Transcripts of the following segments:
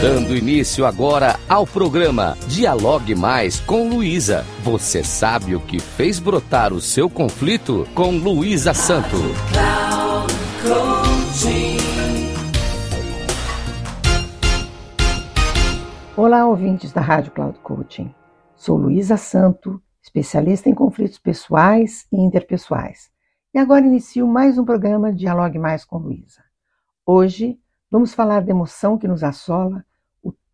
Dando início agora ao programa Dialogue Mais com Luísa. Você sabe o que fez brotar o seu conflito com Luísa Santo. Olá, ouvintes da Rádio Cloud Coaching. Sou Luísa Santo, especialista em conflitos pessoais e interpessoais. E agora inicio mais um programa Dialogue Mais com Luísa. Hoje vamos falar da emoção que nos assola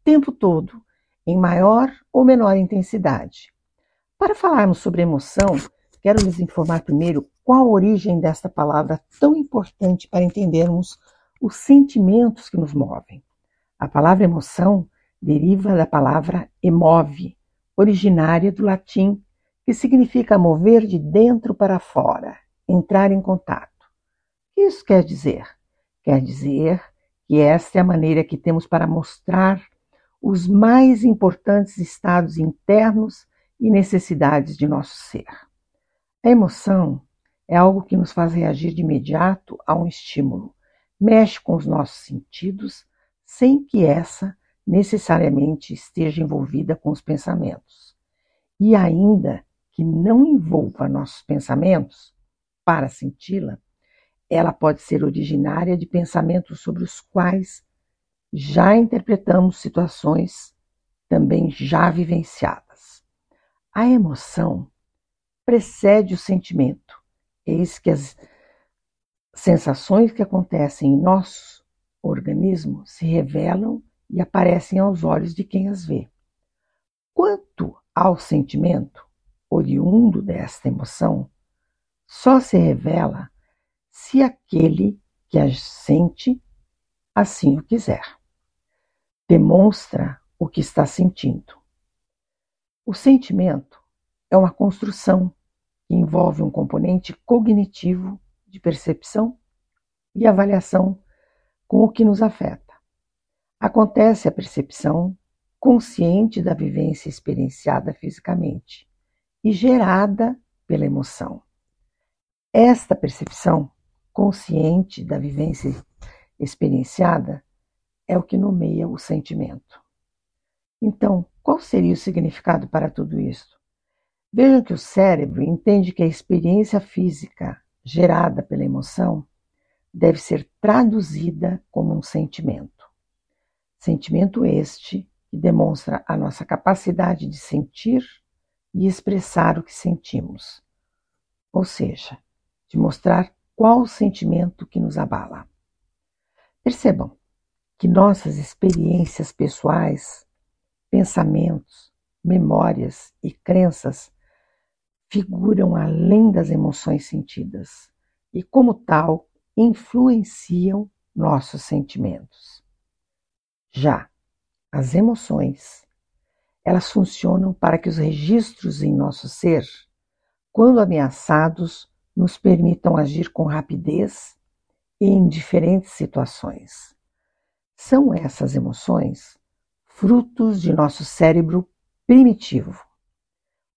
tempo todo, em maior ou menor intensidade. Para falarmos sobre emoção, quero lhes informar primeiro qual a origem desta palavra tão importante para entendermos os sentimentos que nos movem. A palavra emoção deriva da palavra emove, originária do latim, que significa mover de dentro para fora, entrar em contato. O que isso quer dizer? Quer dizer que esta é a maneira que temos para mostrar os mais importantes estados internos e necessidades de nosso ser. A emoção é algo que nos faz reagir de imediato a um estímulo, mexe com os nossos sentidos, sem que essa necessariamente esteja envolvida com os pensamentos. E ainda que não envolva nossos pensamentos, para senti-la, ela pode ser originária de pensamentos sobre os quais já interpretamos situações também já vivenciadas. A emoção precede o sentimento. Eis que as sensações que acontecem em nosso organismo se revelam e aparecem aos olhos de quem as vê. Quanto ao sentimento, oriundo desta emoção, só se revela se aquele que as sente assim o quiser. Demonstra o que está sentindo. O sentimento é uma construção que envolve um componente cognitivo de percepção e avaliação com o que nos afeta. Acontece a percepção consciente da vivência experienciada fisicamente e gerada pela emoção. Esta percepção consciente da vivência experienciada é o que nomeia o sentimento. Então, qual seria o significado para tudo isso? Vejam que o cérebro entende que a experiência física gerada pela emoção deve ser traduzida como um sentimento. Sentimento este que demonstra a nossa capacidade de sentir e expressar o que sentimos, ou seja, de mostrar qual o sentimento que nos abala. Percebam que nossas experiências pessoais, pensamentos, memórias e crenças figuram além das emoções sentidas e, como tal, influenciam nossos sentimentos. Já as emoções, elas funcionam para que os registros em nosso ser, quando ameaçados, nos permitam agir com rapidez e em diferentes situações. São essas emoções frutos de nosso cérebro primitivo.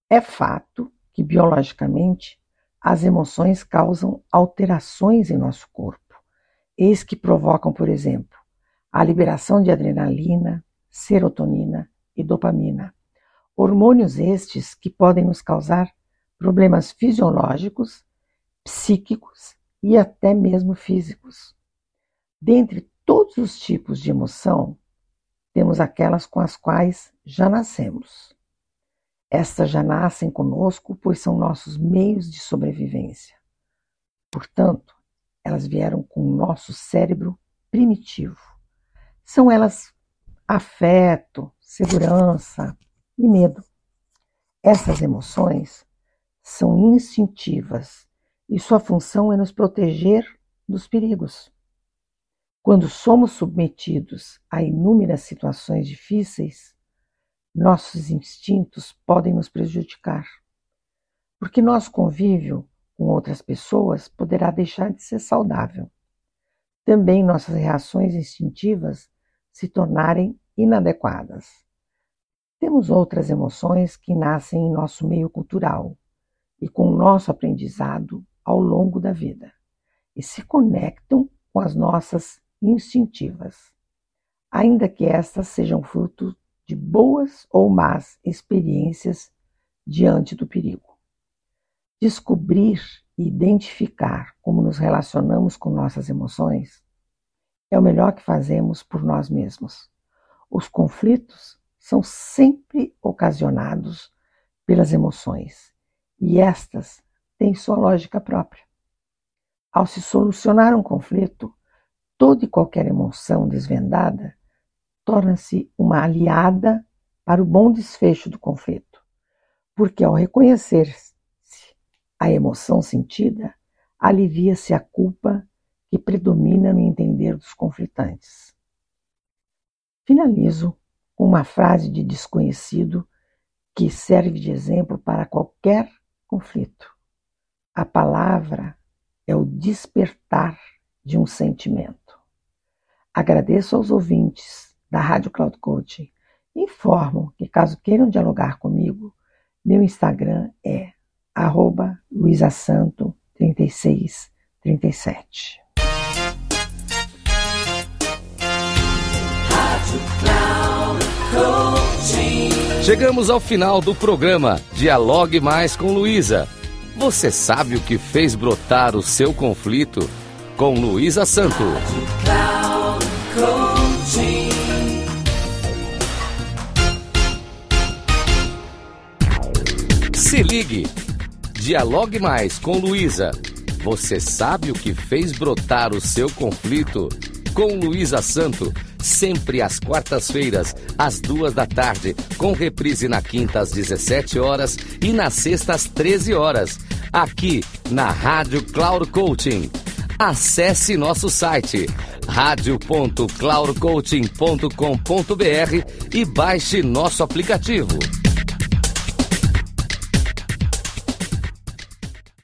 É fato que, biologicamente, as emoções causam alterações em nosso corpo, eis que provocam, por exemplo, a liberação de adrenalina, serotonina e dopamina. Hormônios estes que podem nos causar problemas fisiológicos, psíquicos e até mesmo físicos. Dentre todos os tipos de emoção, temos aquelas com as quais já nascemos. Estas já nascem conosco, pois são nossos meios de sobrevivência. Portanto, elas vieram com o nosso cérebro primitivo. São elas afeto, segurança e medo. Essas emoções são instintivas e sua função é nos proteger dos perigos. Quando somos submetidos a inúmeras situações difíceis, nossos instintos podem nos prejudicar, porque nosso convívio com outras pessoas poderá deixar de ser saudável. Também nossas reações instintivas se tornarem inadequadas. Temos outras emoções que nascem em nosso meio cultural e com o nosso aprendizado ao longo da vida e se conectam com as nossas instintivas. ainda que estas sejam fruto de boas ou más experiências diante do perigo. Descobrir e identificar como nos relacionamos com nossas emoções é o melhor que fazemos por nós mesmos. Os conflitos são sempre ocasionados pelas emoções e estas têm sua lógica própria. Ao se solucionar um conflito, toda e qualquer emoção desvendada torna-se uma aliada para o bom desfecho do conflito, porque ao reconhecer-se a emoção sentida, alivia-se a culpa que predomina no entender dos conflitantes. Finalizo com uma frase de desconhecido que serve de exemplo para qualquer conflito. A palavra é o despertar de um sentimento. Agradeço aos ouvintes da Rádio Cloud Coaching. Informo que, caso queiram dialogar comigo, meu Instagram é arroba luisasanto 3637. Chegamos ao final do programa Dialogue Mais com Luísa. Você sabe o que fez brotar o seu conflito? Com Luísa Santo. Se ligue. Dialogue Mais com Luísa. Você sabe o que fez brotar o seu conflito? Com Luísa Santo sempre às quartas-feiras, às duas da tarde, com reprise na quinta às 17 horas e na sexta às 13 horas, aqui na Rádio Cloud Coaching. Acesse nosso site radio.cloudcoaching.com.br e baixe nosso aplicativo.